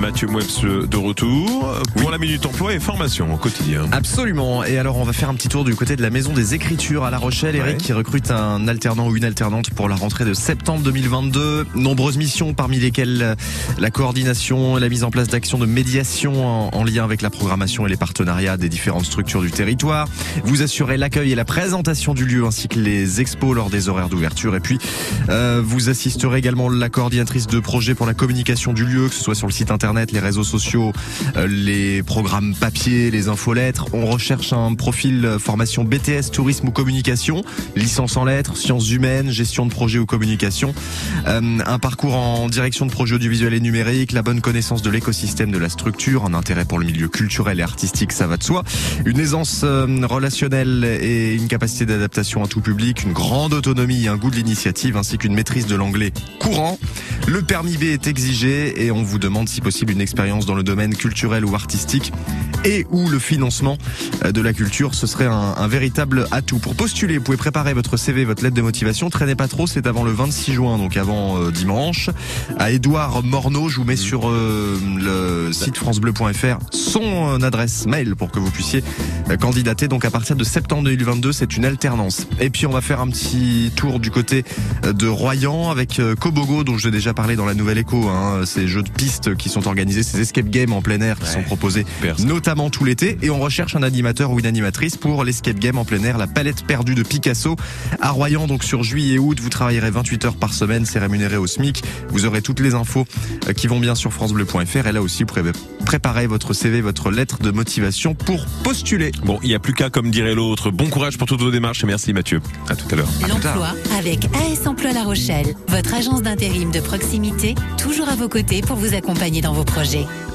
me Mathieu Moueps de retour pour la Minute Emploi et formation au quotidien. Absolument. Et alors, on va faire un petit tour du côté de la Maison des Écritures à La Rochelle. Eric qui recrute un alternant ou une alternante pour la rentrée de septembre 2022. Nombreuses missions, parmi lesquelles la coordination et la mise en place d'actions de médiation en, lien avec la programmation et les partenariats des différentes structures du territoire. Vous assurez l'accueil et la présentation du lieu ainsi que les expos lors des horaires d'ouverture. Et puis, euh, vous assisterez également la coordinatrice de projet pour la communication du lieu, que ce soit sur le site internet, les réseaux sociaux, euh, les programmes papier, les infolettres. On recherche un profil euh, formation BTS, tourisme ou communication, licence en lettres, sciences humaines, gestion de projet ou communication, un parcours en direction de projet audiovisuel et numérique, la bonne connaissance de l'écosystème de la structure, un intérêt pour le milieu culturel et artistique, ça va de soi, une aisance relationnelle et une capacité d'adaptation à tout public, une grande autonomie, un goût de l'initiative ainsi qu'une maîtrise de l'anglais courant. Le permis B est exigé et on vous demande si possible une expérience dans le domaine culturel ou artistique et ou le financement euh, de la culture. Ce serait un, véritable atout. Pour postuler, vous pouvez préparer votre CV, votre lettre de motivation. Traînez pas trop, c'est avant le 26 juin, donc avant euh, dimanche. À Édouard Morneau, je vous mets sur euh, le site francebleu.fr son adresse mail pour que vous puissiez candidater. Donc à partir de septembre 2022, c'est une alternance. Et puis on va faire un petit tour du côté de Royan avec Kobogo, dont j'ai déjà parlé dans la Nouvelle Écho. Hein. Ces jeux de pistes qui sont organisés, ces escape games en plein air qui sont proposés, notamment tout l'été et on recherche un animateur ou une animatrice pour l'escape game en plein air, la palette perdue de Picasso à Royan. Donc sur juillet et août, vous travaillerez 28 heures par semaine, c'est rémunéré au SMIC. Vous aurez toutes les infos euh, qui vont bien sur francebleu.fr et là aussi vous préparer votre CV, votre lettre de motivation pour postuler. Bon, il n'y a plus qu'à, comme dirait l'autre. Bon courage pour toutes vos démarches et merci Mathieu. À tout à l'heure. L'emploi avec AS Emploi La Rochelle, votre agence d'intérim de proximité, toujours à vos côtés pour vous accompagner dans vos projets.